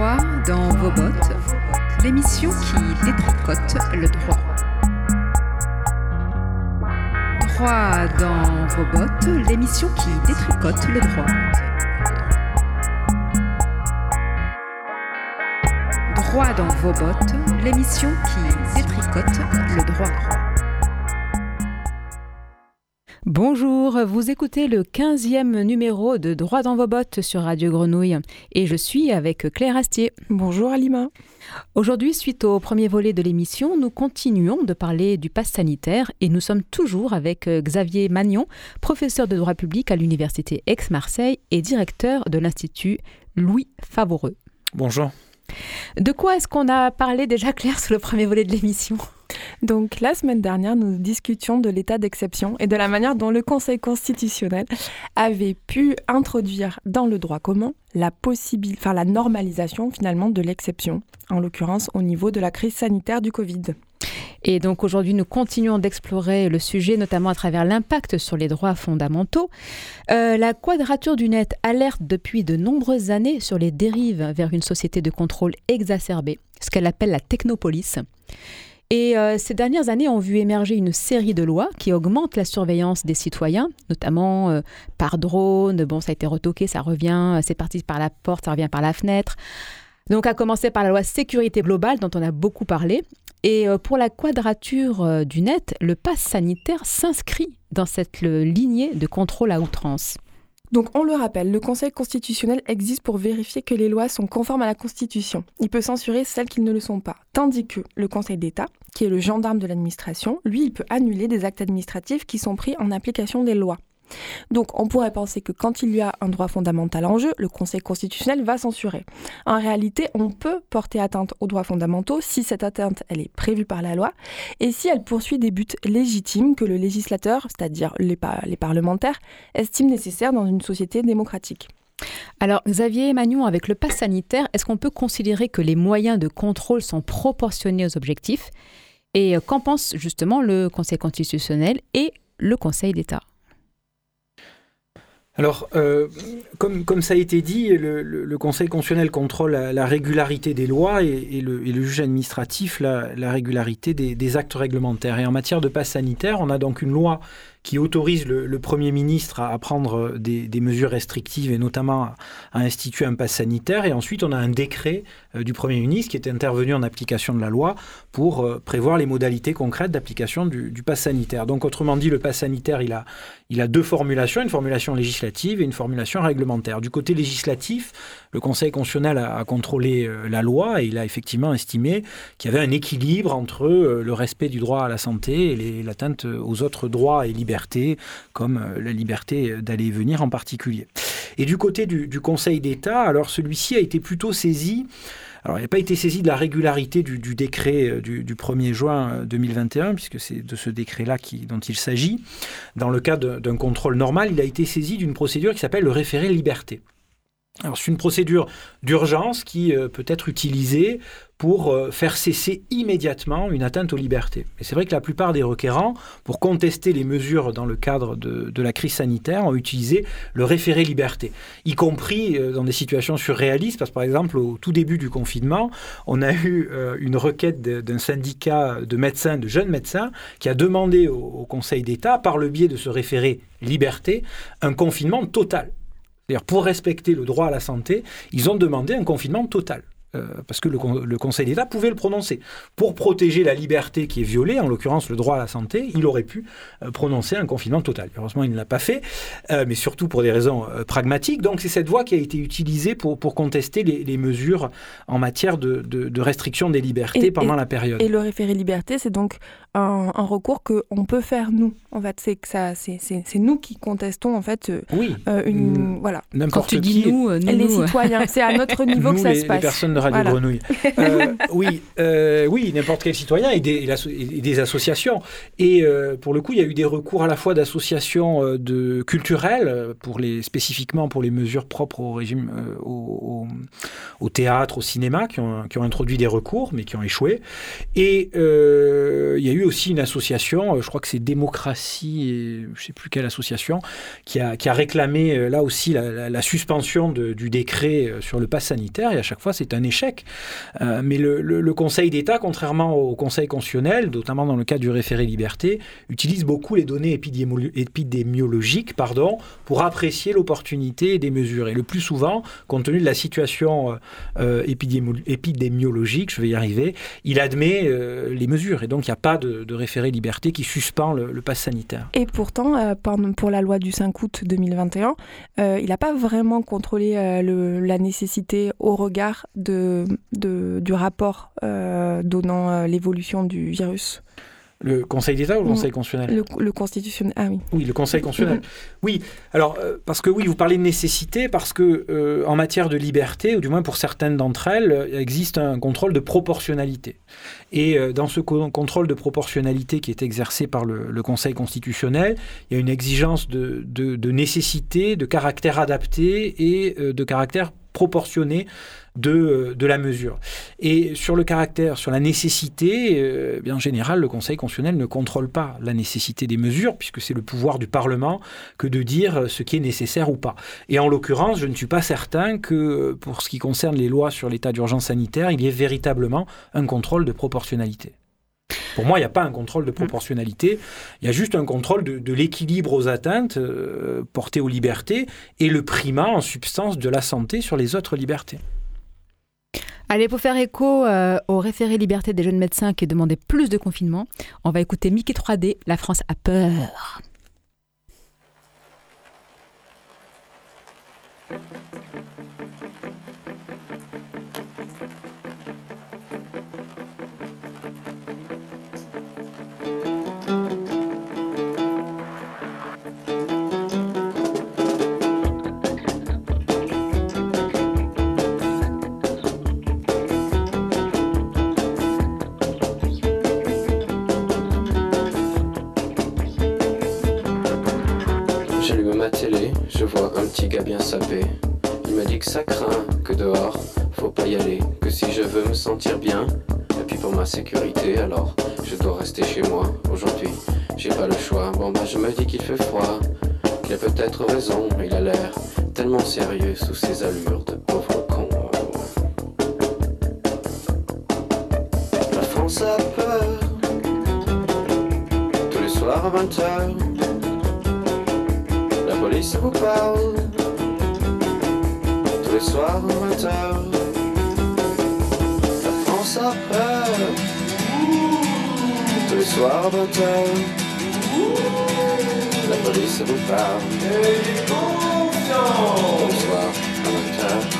Droit dans vos bottes, l'émission qui détricote le droit. Droit dans vos bottes, l'émission qui détricote le droit. Droit dans vos bottes, l'émission qui détricote le droit. Bonjour, vous écoutez le 15e numéro de Droit dans vos bottes sur Radio Grenouille et je suis avec Claire Astier. Bonjour Alima. Aujourd'hui, suite au premier volet de l'émission, nous continuons de parler du pass sanitaire et nous sommes toujours avec euh, Xavier Magnon, professeur de droit public à l'Université Aix-Marseille et directeur de l'Institut Louis Favoreux. Bonjour. De quoi est-ce qu'on a parlé déjà, Claire, sur le premier volet de l'émission? Donc la semaine dernière, nous discutions de l'état d'exception et de la manière dont le Conseil constitutionnel avait pu introduire dans le droit commun la la normalisation finalement de l'exception, en l'occurrence au niveau de la crise sanitaire du Covid. Et donc aujourd'hui, nous continuons d'explorer le sujet, notamment à travers l'impact sur les droits fondamentaux. Euh, la Quadrature du Net alerte depuis de nombreuses années sur les dérives vers une société de contrôle exacerbée, ce qu'elle appelle la technopolis. Et euh, ces dernières années ont vu émerger une série de lois qui augmentent la surveillance des citoyens, notamment euh, par drone. Bon, ça a été retoqué, ça revient, c'est parti par la porte, ça revient par la fenêtre. Donc, à commencer par la loi sécurité globale dont on a beaucoup parlé. Et euh, pour la quadrature du net, le pass sanitaire s'inscrit dans cette lignée de contrôle à outrance. Donc on le rappelle, le Conseil constitutionnel existe pour vérifier que les lois sont conformes à la Constitution. Il peut censurer celles qui ne le sont pas. Tandis que le Conseil d'État, qui est le gendarme de l'administration, lui, il peut annuler des actes administratifs qui sont pris en application des lois. Donc on pourrait penser que quand il y a un droit fondamental en jeu, le Conseil constitutionnel va censurer. En réalité, on peut porter atteinte aux droits fondamentaux si cette atteinte est prévue par la loi et si elle poursuit des buts légitimes que le législateur, c'est-à-dire les, parlementaires, estime nécessaires dans une société démocratique. Alors, Xavier Magnon, avec le pass sanitaire, est-ce qu'on peut considérer que les moyens de contrôle sont proportionnés aux objectifs? Et euh, qu'en pense justement le Conseil constitutionnel et le Conseil d'État? Alors, euh, comme, ça a été dit, le, Conseil constitutionnel contrôle la, régularité des lois et, le, juge administratif la, régularité des, des, actes réglementaires. Et en matière de passe sanitaire, on a donc une loi qui autorise le, Premier ministre à, prendre des, mesures restrictives et notamment à, instituer un pass sanitaire. Et ensuite, on a un décret euh, du Premier ministre qui est intervenu en application de la loi pour euh, prévoir les modalités concrètes d'application du, du pass sanitaire. Donc, autrement dit, le pass sanitaire, il a, il a deux formulations, une formulation législative et une formulation réglementaire. Du côté législatif, le Conseil constitutionnel a, contrôlé euh, la loi et il a effectivement estimé qu'il y avait un équilibre entre le respect du droit à la santé et l'atteinte aux autres droits et libertés comme euh, la liberté d'aller et venir en particulier. Et du côté du, Conseil d'État, alors celui-ci a été plutôt saisi alors, il n'a pas été saisi de la régularité du, décret euh, du, 1er juin 2021, euh, puisque c'est de ce décret-là dont il s'agit. Dans le cadre d'un contrôle normal, il a été saisi d'une procédure qui s'appelle le référé liberté. Alors, c'est une procédure d'urgence qui peut être utilisée pour euh, faire cesser immédiatement une atteinte aux libertés. C'est vrai que la plupart des requérants, pour contester les mesures dans le cadre de, la crise sanitaire, ont utilisé le référé liberté, y compris euh, dans des situations surréalistes, parce que par exemple, au tout début du confinement, on a eu euh, une requête d'un syndicat de médecins, de jeunes médecins, qui a demandé au Conseil d'État, par le biais de ce référé liberté, un confinement total. C'est-à-dire, pour respecter le droit à la santé, ils ont demandé un confinement total. Euh, parce que le, Conseil d'État pouvait le prononcer. Pour protéger la liberté qui est violée, en l'occurrence le droit à la santé, il aurait pu euh, prononcer un confinement total. Heureusement, il ne l'a pas fait, euh, mais surtout pour des raisons pragmatiques. Donc c'est cette voie qui a été utilisée pour, pour contester les, mesures en matière de, de, restriction des libertés pendant la période. Et le référé liberté, c'est donc un, un recours qu'on peut faire nous. En fait, c'est que ça, c'est nous qui contestons en fait oui. une voilà. Quand tu dis nous, les citoyens, c'est à notre niveau que ça se passe. Radio Grenouille. Euh, oui, euh, oui, n'importe quel citoyen et des, des associations. Et euh, pour le coup, il y a eu des recours à la fois d'associations de culturelles, pour les, spécifiquement pour les mesures propres au régime, au, au, théâtre, au cinéma, qui ont, qui ont, introduit des recours, mais qui ont échoué. Et il y a eu aussi une association, je crois que c'est Démocratie démocratie et je ne sais plus quelle association qui a, réclamé euh, là aussi la, suspension du décret euh, sur le pass sanitaire et à chaque fois c'est un échec. mais le, Conseil d'État, contrairement au Conseil constitutionnel, notamment dans le cas du référé liberté, utilise beaucoup les données épidémiologiques pardon, pour apprécier l'opportunité des mesures. Et le plus souvent, compte tenu de la situation épidémiologique, je vais y arriver, il admet les mesures. Et donc il n'y a pas de, de référé liberté qui suspend le, le pass sanitaire. Et pourtant, euh, pour la loi du 5 août 2021, euh, il n'a pas vraiment contrôlé euh, la nécessité au regard du rapport donnant l'évolution du virus. Le Conseil d'État ou le Conseil constitutionnel le, constitutionnel, ah oui. Oui, le Conseil constitutionnel. oui, alors, euh, parce que oui, vous parlez de nécessité, parce que euh, en matière de liberté, ou du moins pour certaines d'entre elles, il existe un contrôle de proportionnalité. Et euh, dans ce contrôle de proportionnalité qui est exercé par le, Conseil constitutionnel, il y a une exigence de, de nécessité, de caractère adapté et de caractère proportionné de, euh, de, la mesure. Et sur le caractère, sur la nécessité, euh, bien en général, le Conseil constitutionnel ne contrôle pas la nécessité des mesures, puisque c'est le pouvoir du Parlement que de dire ce qui est nécessaire ou pas. Et en l'occurrence, je ne suis pas certain que, pour ce qui concerne les lois sur l'état d'urgence sanitaire, il y ait véritablement un contrôle de proportionnalité. Pour moi, il n'y a pas un contrôle de proportionnalité, il y a juste un contrôle de, l'équilibre aux atteintes euh, portées aux libertés et le primat en substance de la santé sur les autres libertés. Allez, pour faire écho euh, au référé liberté des jeunes médecins qui demandaient plus de confinement, on va écouter Mickey 3D, La France a peur. Il m'a dit que ça craint, que dehors, faut pas y aller, que si je veux me sentir bien, et puis pour ma sécurité, alors je dois rester chez moi. Aujourd'hui, j'ai pas le choix. Bon bah je me dis qu'il fait froid, qu'il a peut-être raison, il a l'air tellement sérieux sous ses allures de pauvre con. La France a peur, tous les soirs à 20h police vous parle soir au moteur. La France a peur. Tout le soir moteur. La police vous parle. Et confiance. Bonsoir.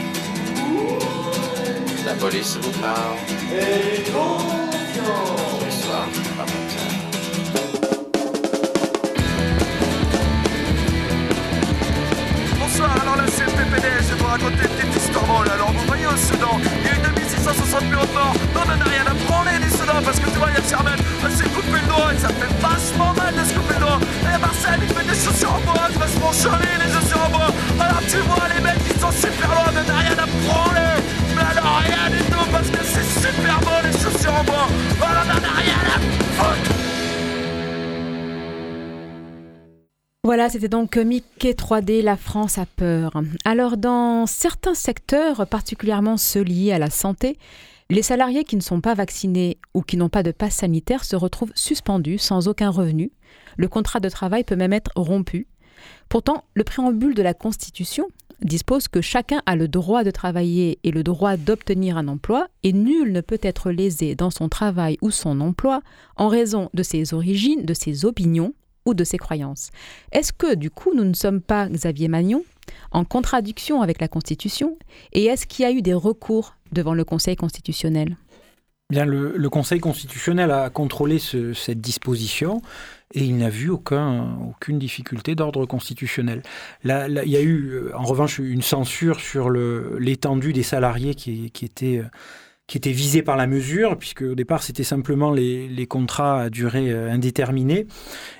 Bonsoir, alors là c'est le PPD, je vais vous raconter une petite histoire drôle. Alors vous voyez au Soudan, il y a eu 2660 millions de morts. Non, on n'a rien à branler du Soudan parce que tu vois, il y a Sherman, elle s'est coupé le doigt et ça fait vachement mal de se couper le doigt. Et Marcel, il fait des chaussures en bois, vachement jolies les chaussures en bois. Alors tu vois, les mecs ils sont super loin, on n'a rien à branler. Voilà, c'était donc Mickey 3D, la France a peur. Alors, dans certains secteurs, particulièrement ceux liés à la santé, les salariés qui ne sont pas vaccinés ou qui n'ont pas de passe sanitaire se retrouvent suspendus sans aucun revenu. Le contrat de travail peut même être rompu. Pourtant, le préambule de la Constitution dispose que chacun a le droit de travailler et le droit d'obtenir un emploi et nul ne peut être lésé dans son travail ou son emploi en raison de ses origines, de ses opinions ou de ses croyances. Est-ce que, du coup, nous ne sommes pas, Xavier Magnon, en contradiction avec la Constitution Et est-ce qu'il y a eu des recours devant le Conseil constitutionnel? Bien, le, Conseil constitutionnel a contrôlé ce- cette disposition et il n'a vu aucun, aucune difficulté d'ordre constitutionnel. Là, là, il y a eu, euh, en revanche, une censure sur l'étendue des salariés qui, qui étaient euh, qui par la mesure, puisque au départ c'était simplement les, les contrats à durée euh, indéterminée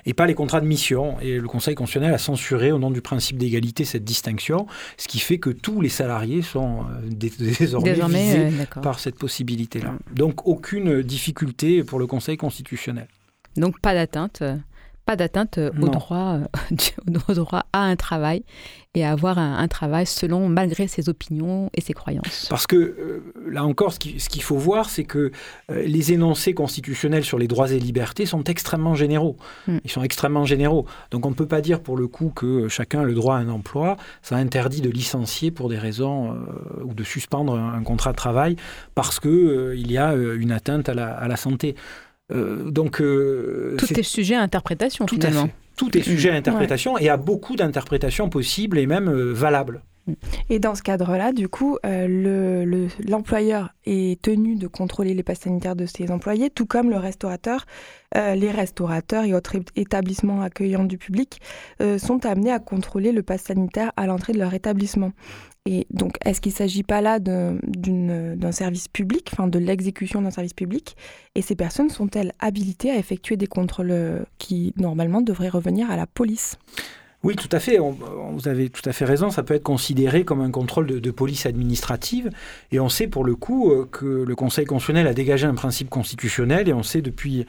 et pas les contrats de mission. Et le Conseil constitutionnel a censuré au nom du principe d'égalité cette distinction, ce qui fait que tous les salariés sont dé- désormais, Désormais, visés euh, par cette possibilité-là. Donc aucune difficulté pour le Conseil constitutionnel. Donc pas d'atteinte, euh, pas d'atteinte euh, au droit, euh, au droit à un travail et à avoir un, un travail selon, malgré ses opinions et ses croyances. Parce que euh, là encore, ce qui- ce qu'il faut voir, c'est que euh, les énoncés constitutionnels sur les droits et libertés sont extrêmement généraux. Mm. Ils sont extrêmement généraux. Donc on ne peut pas dire pour le coup que chacun a le droit à un emploi. Ça interdit de licencier pour des raisons euh, ou de suspendre un, un contrat de travail parce que euh, il y a une atteinte à la, à la santé. Euh, donc euh, Tout est sujet à interprétation tout à finalement. fait. Tout est sujet à interprétation et à beaucoup d'interprétations possibles et même euh, valables. Et dans ce cadre-là, du coup, euh, le- le- l'employeur est tenu de contrôler les passes sanitaires de ses employés, tout comme le restaurateur. Euh, les restaurateurs et autres établissements accueillants du public euh, sont amenés à contrôler le pass sanitaire à l'entrée de leur établissement. Et donc, est-ce qu'il ne s'agit pas là d'un service public, enfin de l'exécution d'un service public? Et ces personnes sont-elles habilitées à effectuer des contrôles euh, qui, normalement, devraient revenir à la police? Oui, tout à fait. Vous avez tout à fait raison. Ça peut être considéré comme un contrôle de, de police administrative. Et on sait pour le coup euh, que le Conseil constitutionnel a dégagé un principe constitutionnel. Et on sait depuis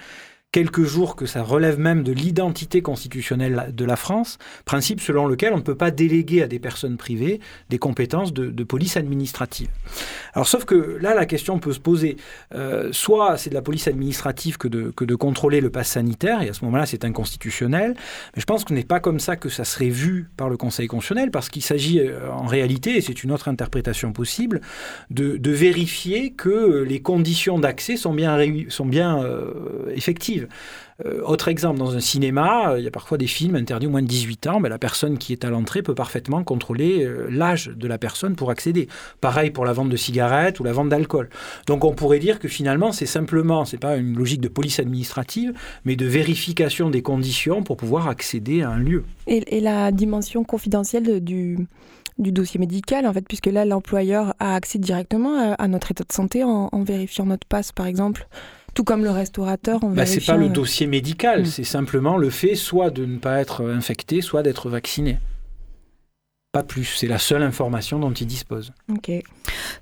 quelques jours que ça relève même de l'identité constitutionnelle de la France, principe selon lequel on ne peut pas déléguer à des personnes privées des compétences de, de police administrative. Alors sauf que là, la question peut se poser. Euh, soit c'est de la police administrative que de, que de contrôler le pass sanitaire, et à ce moment-là, c'est inconstitutionnel. Mais je pense que ce n'est pas comme ça que ça serait vu par le Conseil constitutionnel, parce qu'il s'agit euh, en réalité, et c'est une autre interprétation possible, de, de vérifier que les conditions d'accès sont bien, sont bien euh, effectives. Euh, autre exemple, dans un cinéma, euh, il y a parfois des films interdits au moins de 18 ans, mais la personne qui est à l'entrée peut parfaitement contrôler euh, l'âge de la personne pour accéder. Pareil pour la vente de cigarettes ou la vente d'alcool. Donc on pourrait dire que finalement, c'est simplement, c'est pas une logique de police administrative, mais de vérification des conditions pour pouvoir accéder à un lieu. Et, la dimension confidentielle de- du, dossier médical, en fait, puisque là, l'employeur a accès directement à, notre état de santé en vérifiant notre passe, par exemple, tout comme le restaurateur en Bah, c'est pas le dossier médical, Mm. c'est simplement le fait soit de ne pas être infecté, soit d'être vacciné. Pas plus, c'est la seule information dont il dispose. Ok.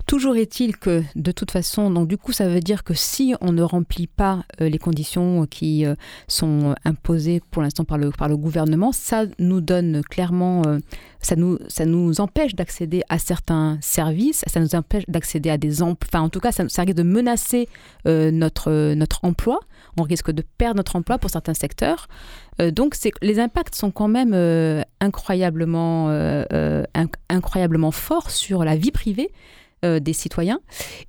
Toujours est-il que, de toute façon, donc du coup, ça veut dire que si on ne remplit pas euh, les conditions qui euh, sont imposées pour l'instant par le, par le gouvernement, ça nous donne clairement, euh, ça, nous, ça nous empêche d'accéder à certains services, ça nous empêche d'accéder à des emplois, enfin en tout cas, ça, risque de menacer euh, notre, euh, notre emploi, on risque de perdre notre emploi pour certains secteurs. Euh, donc les impacts sont quand même euh, incroyablement, euh, euh, inc- incroyablement forts sur la vie privée des citoyens.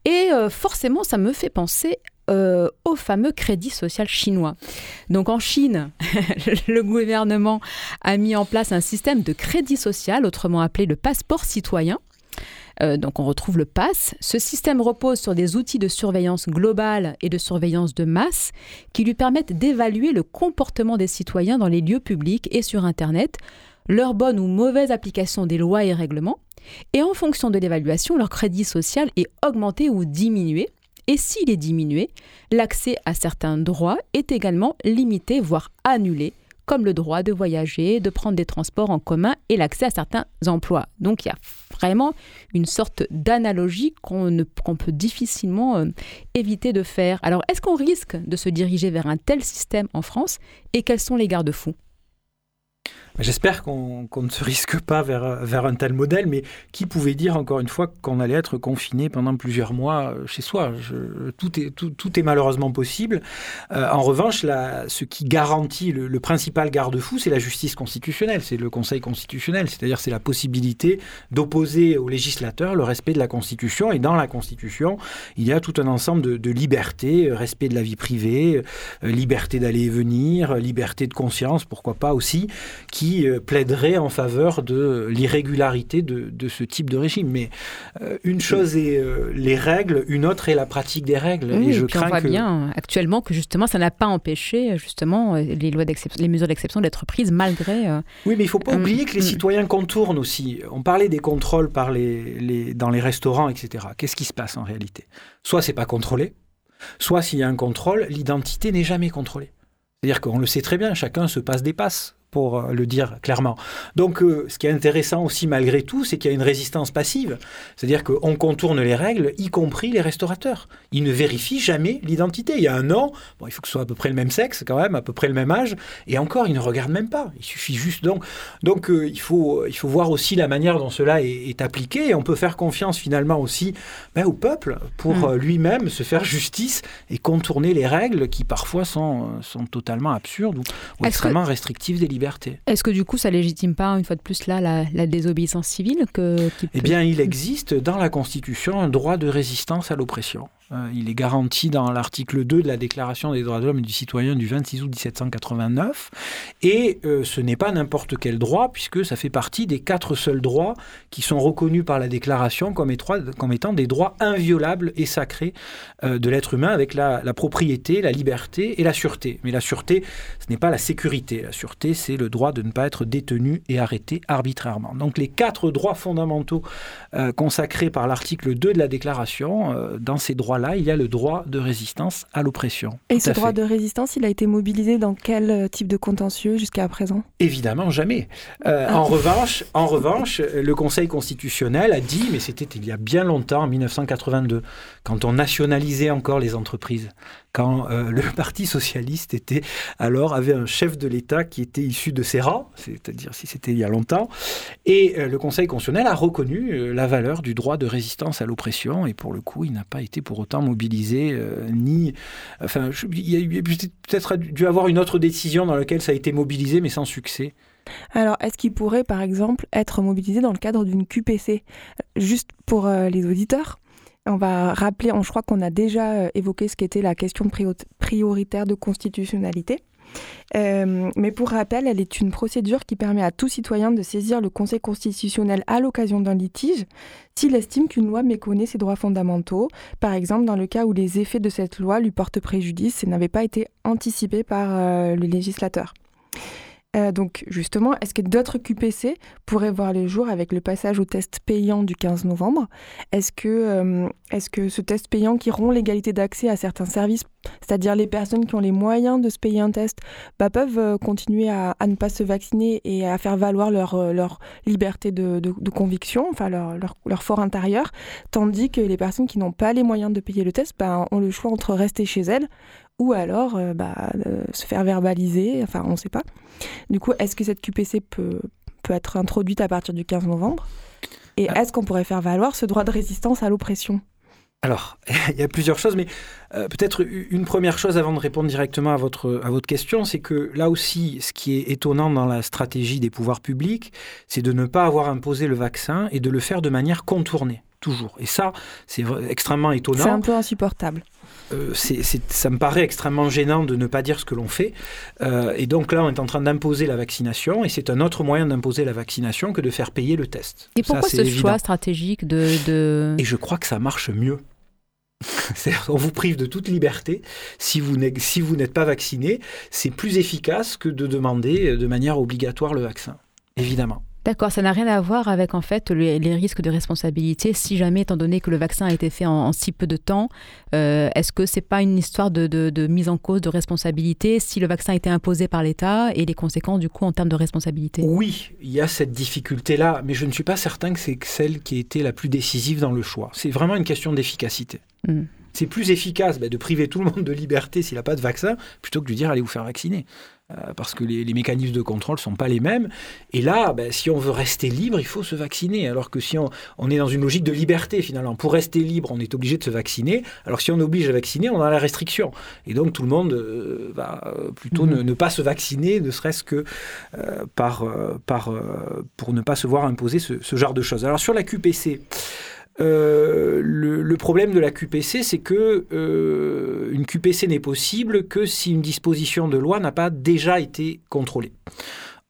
Et forcément, ça me fait penser au fameux crédit social chinois. Donc en Chine, le gouvernement a mis en place un système de crédit social, autrement appelé le passeport citoyen. Euh, donc on retrouve le PASS. Ce système repose sur des outils de surveillance globale et de surveillance de masse qui lui permettent d'évaluer le comportement des citoyens dans les lieux publics et sur Internet, leur bonne ou mauvaise application des lois et règlements, et en fonction de l'évaluation, leur crédit social est augmenté ou diminué. Et s'il est diminué, l'accès à certains droits est également limité, voire annulé, comme le droit de voyager, de prendre des transports en commun et l'accès à certains emplois. Donc il y a vraiment une sorte d'analogie qu'on peut difficilement euh, éviter de faire. Alors est-ce qu'on risque de se diriger vers un tel système en France et quels sont les garde-fous? J'espère qu'on ne se risque pas vers, un tel modèle, mais qui pouvait dire encore une fois qu'on allait être confiné pendant plusieurs mois euh, chez soi? Tout, est, malheureusement possible. Euh, en revanche, ce qui garantit le, principal garde-fou, c'est la justice constitutionnelle, c'est le Conseil constitutionnel, c'est-à-dire c'est la possibilité d'opposer au législateur le respect de la Constitution. Et dans la Constitution, il y a tout un ensemble de, de libertés, euh, respect de la vie privée, liberté d'aller et venir, liberté de conscience, pourquoi pas aussi, qui qui euh, plaiderait en faveur de l'irrégularité de, ce type de régime. Mais euh, une chose est euh, les règles, une autre est la pratique des règles. et je crains on voit bien actuellement que justement ça n'a pas empêché justement les lois les mesures d'exception d'être prises malgré. oui, mais il ne faut pas oublier que les citoyens contournent aussi. On parlait des contrôles par les, les dans les restaurants, etc. Qu'est-ce qui se passe en réalité? Soit c'est pas contrôlé, soit s'il y a un contrôle, l'identité n'est jamais contrôlée. C'est-à-dire qu'on le sait très bien, chacun se passe des passes pour euh, le dire clairement. Donc, euh, ce qui est intéressant aussi malgré tout, c'est qu'il y a une résistance passive. C'est-à-dire qu'on contourne les règles, y compris les restaurateurs. Ils ne vérifient jamais l'identité. Il y a un nom, bon, il faut que ce soit à peu près le même sexe quand même, à peu près le même âge, et encore, ils ne regardent même pas. Il suffit juste donc. Donc, euh, il, faut, il faut voir aussi la manière dont cela est, appliqué, et on peut faire confiance finalement aussi ben, au peuple pour mm. lui-même se faire justice et contourner les règles qui parfois sont, sont totalement absurdes ou, extrêmement restrictives des libertés. Est-ce que du coup, ça légitime pas, une fois de plus, là, la, désobéissance civile que, Eh bien, il existe dans la Constitution un droit de résistance à l'oppression. Euh, il est garanti dans l'article 2 de la Déclaration des droits de l'homme et du citoyen du 26 août 1789. Et euh, ce n'est pas n'importe quel droit, puisque ça fait partie des quatre seuls droits qui sont reconnus par la Déclaration comme, étant des droits inviolables et sacrés euh, de l'être humain, avec la, la, propriété, la liberté et la sûreté. Mais la sûreté, ce n'est pas la sécurité. La sûreté, c'est le droit de ne pas être détenu et arrêté arbitrairement. Donc les quatre droits fondamentaux consacrés par l'article 2 de la Déclaration, dans ces droits là il y a le droit de résistance à l'oppression. Et ce droit de résistance, il a été mobilisé dans quel euh, type de contentieux jusqu'à présent? Évidemment, jamais. Euh, ah. En revanche, en revanche, le Conseil constitutionnel a dit, mais c'était il y a bien longtemps, en 1982, quand on nationalisait encore les entreprises, quand euh, le Parti socialiste était alors avait un chef de l'État qui était issu de ses rangs, c'est-à-dire si c'était il y a longtemps, et euh, le Conseil constitutionnel a reconnu la valeur du droit de résistance à l'oppression, et pour le coup, il n'a pas été pour autant mobilisé ni, enfin, il y a peut-être dû avoir une autre décision dans laquelle ça a été mobilisé, mais sans succès. Alors, est-ce qu'il pourrait, par exemple, être mobilisé dans le cadre d'une QPC Juste pour les auditeurs, on va rappeler, je crois qu'on a déjà euh, évoqué ce qu'était la question prioritaire de constitutionnalité. Euh, mais pour rappel, elle est une procédure qui permet à tout citoyen de saisir le Conseil constitutionnel à l'occasion d'un litige s'il estime qu'une loi méconnaît ses droits fondamentaux, par exemple dans le cas où les effets de cette loi lui portent préjudice et n'avaient pas été anticipés par euh, le législateur. Euh, donc justement, est-ce que d'autres QPC pourraient voir le jour avec le passage au test payant du 15 novembre? Est-ce que, euh, que ce test payant qui rompt l'égalité d'accès à certains services, c'est-à-dire les personnes qui ont les moyens de se payer un test, bah, peuvent euh, continuer à, ne pas se vacciner et à faire valoir leur, leur liberté de, conviction, enfin leur, leur, fort intérieur, tandis que les personnes qui n'ont pas les moyens de payer le test bah, ont le choix entre rester chez elles ou alors euh, bah, se faire verbaliser, enfin on ne sait pas. Du coup, est-ce que cette QPC peut, peut être introduite à partir du 15 novembre? Et ah. est-ce qu'on pourrait faire valoir ce droit de résistance à l'oppression? Alors, il y a plusieurs choses, mais euh, peut-être une première chose avant de répondre directement à votre, à votre question, c'est que là aussi, ce qui est étonnant dans la stratégie des pouvoirs publics, c'est de ne pas avoir imposé le vaccin et de le faire de manière contournée. Toujours. Et ça, c'est extrêmement étonnant. C'est un peu insupportable. Euh, ça me paraît extrêmement gênant de ne pas dire ce que l'on fait. Euh, et donc là, on est en train d'imposer la vaccination, et c'est un autre moyen d'imposer la vaccination que de faire payer le test. Et pourquoi ce choix stratégique de, Et je crois que ça marche mieux. on vous prive de toute liberté. Si vous n'êtes pas vacciné, c'est plus efficace que de demander de manière obligatoire le vaccin, évidemment. D'accord, ça n'a rien à voir avec en fait les, risques de responsabilité. Si jamais, étant donné que le vaccin a été fait en, si peu de temps, euh, est-ce que c'est pas une histoire de, mise en cause de responsabilité si le vaccin a été imposé par l'État et les conséquences du coup en termes de responsabilité? Oui, il y a cette difficulté-là, mais je ne suis pas certain que c'est celle qui a été la plus décisive dans le choix. C'est vraiment une question d'efficacité. Hmm. C'est plus efficace ben, de priver tout le monde de liberté s'il n'a pas de vaccin plutôt que de lui dire allez vous faire vacciner. Euh, parce que les, mécanismes de contrôle ne sont pas les mêmes. Et là, ben, si on veut rester libre, il faut se vacciner. Alors que si on, est dans une logique de liberté, finalement, pour rester libre, on est obligé de se vacciner. Alors si on oblige à vacciner, on a la restriction. Et donc tout le monde euh, va euh, plutôt mhm. ne, pas se vacciner, ne serait-ce que par, par, pour ne pas se voir imposer ce, ce genre de choses. Alors sur la QPC, euh, le, problème de la QPC, c'est que euh, une QPC n'est possible que si une disposition de loi n'a pas déjà été contrôlée.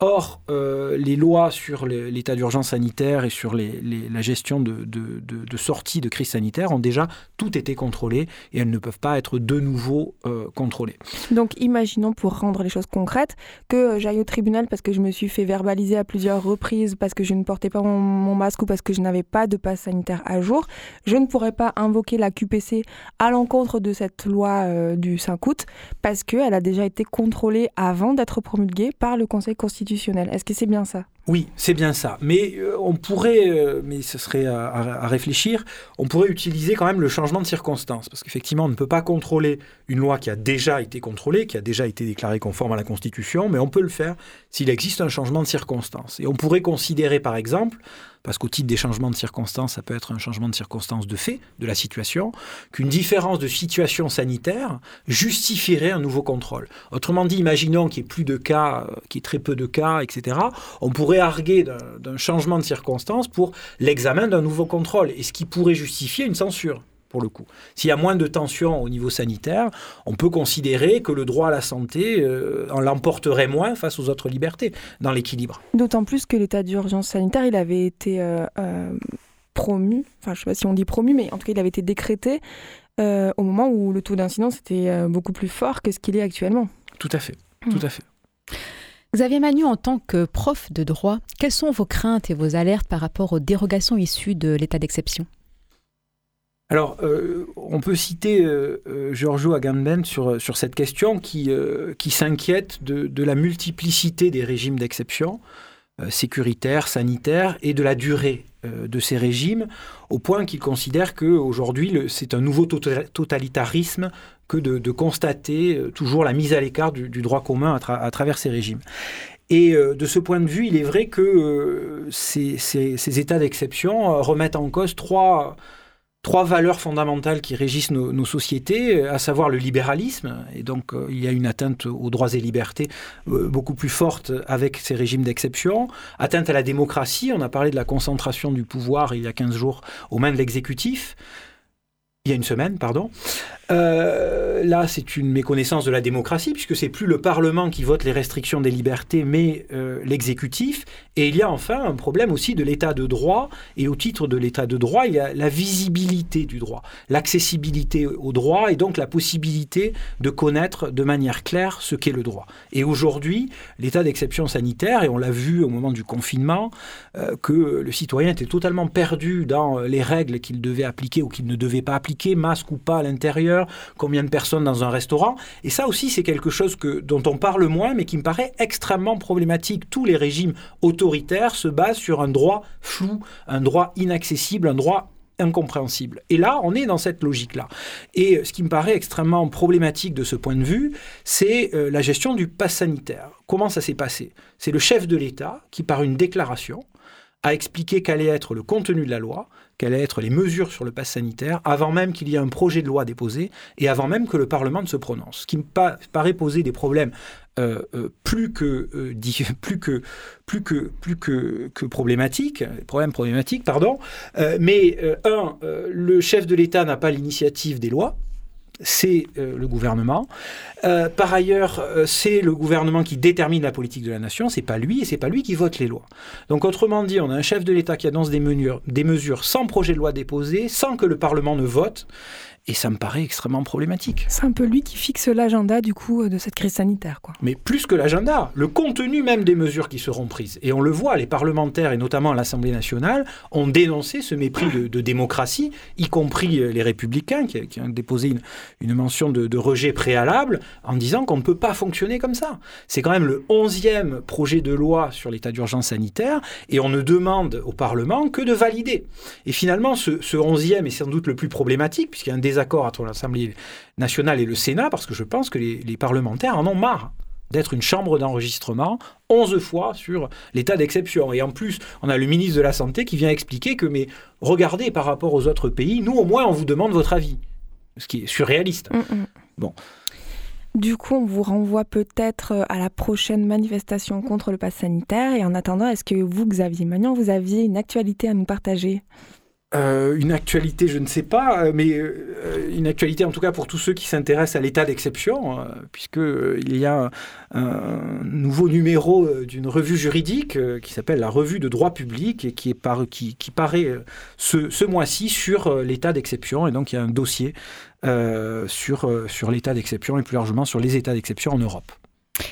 Or, euh, les lois sur l'état d'urgence sanitaire et sur la gestion de, sortie de crise sanitaire ont déjà tout été contrôlées et elles ne peuvent pas être de nouveau euh, contrôlées. Donc, imaginons pour rendre les choses concrètes que j'aille au tribunal parce que je me suis fait verbaliser à plusieurs reprises parce que je ne portais pas mon, masque ou parce que je n'avais pas de passe sanitaire à jour. Je ne pourrais pas invoquer la QPC à l'encontre de cette loi euh, du 5 août parce qu'elle a déjà été contrôlée avant d'être promulguée par le Conseil constitutionnel est-ce que c'est bien ça? Oui, c'est bien ça. Mais euh, on pourrait, euh, mais ce serait à, réfléchir, on pourrait utiliser quand même le changement de circonstance. Parce qu'effectivement, on ne peut pas contrôler une loi qui a déjà été contrôlée, qui a déjà été déclarée conforme à la Constitution, mais on peut le faire s'il existe un changement de circonstance. Et on pourrait considérer, par exemple, parce qu'au titre des changements de circonstances, ça peut être un changement de circonstances de fait de la situation, qu'une différence de situation sanitaire justifierait un nouveau contrôle. Autrement dit, imaginons qu'il y ait plus de cas, euh, qu'il y ait très peu de cas, etc. On pourrait arguer d'un changement de circonstances pour l'examen d'un nouveau contrôle, et ce qui pourrait justifier une censure pour le coup. S'il y a moins de tensions au niveau sanitaire, on peut considérer que le droit à la santé euh, en l'emporterait moins face aux autres libertés dans l'équilibre. D'autant plus que l'état d'urgence sanitaire, il avait été euh, euh, promu, enfin je ne sais pas si on dit promu, mais en tout cas il avait été décrété au moment où le taux d'incidence était beaucoup plus fort que ce qu'il est actuellement. Tout à fait, tout à fait. Xavier Manu, en tant que prof de droit, quelles sont vos craintes et vos alertes par rapport aux dérogations issues de l'état d'exception? Alors, euh, on peut citer euh, euh, Giorgio Agamben sur, cette question qui, qui s'inquiète de, la multiplicité des régimes d'exception sécuritaires, sanitaires et de la durée de ces régimes, au point qu'il considère qu'aujourd'hui, c'est un nouveau tota-, totalitarisme que de, constater toujours la mise à l'écart du, droit commun à, travers ces régimes. Et de ce point de vue, il est vrai que ces, états d'exception remettent en cause trois trois valeurs fondamentales qui régissent nos, sociétés, à savoir le libéralisme, et donc euh, il y a une atteinte aux droits et libertés euh, beaucoup plus forte avec ces régimes d'exception, atteinte à la démocratie, on a parlé de la concentration du pouvoir il y a 15 jours aux mains de l'exécutif, il y a une semaine, pardon. Euh, là, c'est une méconnaissance de la démocratie, puisque c'est plus le Parlement qui vote les restrictions des libertés, mais euh, l'exécutif. Et il y a enfin un problème aussi de l'état de droit. Et au titre de l'état de droit, il y a la visibilité du droit, l'accessibilité au droit, et donc la possibilité de connaître de manière claire ce qu'est le droit. Et aujourd'hui, l'état d'exception sanitaire, et on l'a vu au moment du confinement, euh, que le citoyen était totalement perdu dans les règles qu'il devait appliquer ou qu'il ne devait pas appliquer masque ou pas à l'intérieur, combien de personnes dans un restaurant. Et ça aussi, c'est quelque chose que, dont on parle moins, mais qui me paraît extrêmement problématique. Tous les régimes autoritaires se basent sur un droit flou, un droit inaccessible, un droit incompréhensible. Et là, on est dans cette logique-là. Et ce qui me paraît extrêmement problématique de ce point de vue, c'est euh, la gestion du pass sanitaire. Comment ça s'est passé? C'est le chef de l'État qui, par une déclaration, à expliquer quel allait être le contenu de la loi, quelles allaient être les mesures sur le pass sanitaire, avant même qu'il y ait un projet de loi déposé et avant même que le Parlement ne se prononce. Ce qui me paraît poser des problèmes euh, euh, plus que euh, plus que plus que plus que, pardon. mais un, le chef de l'État n'a pas l'initiative des lois c'est euh, le gouvernement. Euh, par ailleurs, euh, c'est le gouvernement qui détermine la politique de la nation, c'est pas lui, et c'est pas lui qui vote les lois. Donc autrement dit, on a un chef de l'État qui annonce des des mesures sans projet de loi déposé, sans que le Parlement ne vote, et ça me paraît extrêmement problématique. C'est un peu lui qui fixe l'agenda du coup de cette crise sanitaire. Quoi. Mais plus que l'agenda, le contenu même des mesures qui seront prises. Et on le voit, les parlementaires et notamment l'Assemblée nationale ont dénoncé ce mépris de, démocratie, y compris euh, les républicains qui, ont déposé une, mention de, rejet préalable en disant qu'on ne peut pas fonctionner comme ça. C'est quand même le onzième projet de loi sur l'état d'urgence sanitaire et on ne demande au Parlement que de valider. Et finalement, ce, onzième est sans doute le plus problématique puisqu'il y a un désaccord entre l'Assemblée nationale et le Sénat, parce que je pense que les, parlementaires en ont marre d'être une chambre d'enregistrement 11 fois sur l'état d'exception. Et en plus, on a le ministre de la Santé qui vient expliquer que, mais regardez par rapport aux autres pays, nous au moins on vous demande votre avis. Ce qui est surréaliste. Mm, mm. Bon. Du coup, on vous renvoie peut-être à la prochaine manifestation contre le pass sanitaire. Et en attendant, est-ce que vous, Xavier Magnan, vous aviez une actualité à nous partager? Euh, une actualité, je ne sais pas, euh, mais euh, une actualité en tout cas pour tous ceux qui s'intéressent à l'état d'exception, puisqu'il y a un nouveau numéro d'une revue juridique qui s'appelle la Revue de droit public et qui, est paraît ce, mois-ci sur l'état d'exception. Et donc il y a un dossier sur l'état d'exception et plus largement sur les états d'exception en Europe.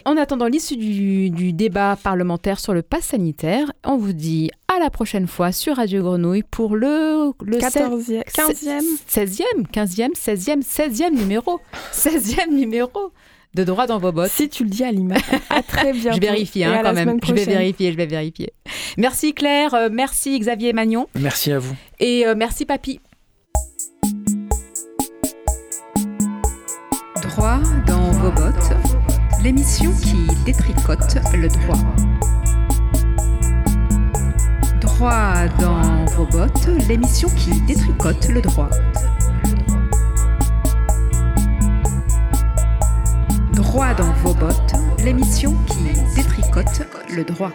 En attendant l'issue du, débat parlementaire sur le pass sanitaire, on vous dit à la prochaine fois sur Radio Grenouille pour le, le 14e, 15e 16e, 15e, 16e, 16e numéro. 16e numéro de droit dans vos bottes. Si tu le dis à l'image. À très bientôt. je vérifie hein, quand même. Je vais vérifier, je vais vérifier. Merci Claire, euh, merci Xavier Magnon. Merci à vous. Et euh, merci Papy. Droit dans vos bottes l'émission qui détricote le droit. Droit dans vos bottes, l'émission qui détricote le droit. Droit dans vos bottes, l'émission qui détricote le droit.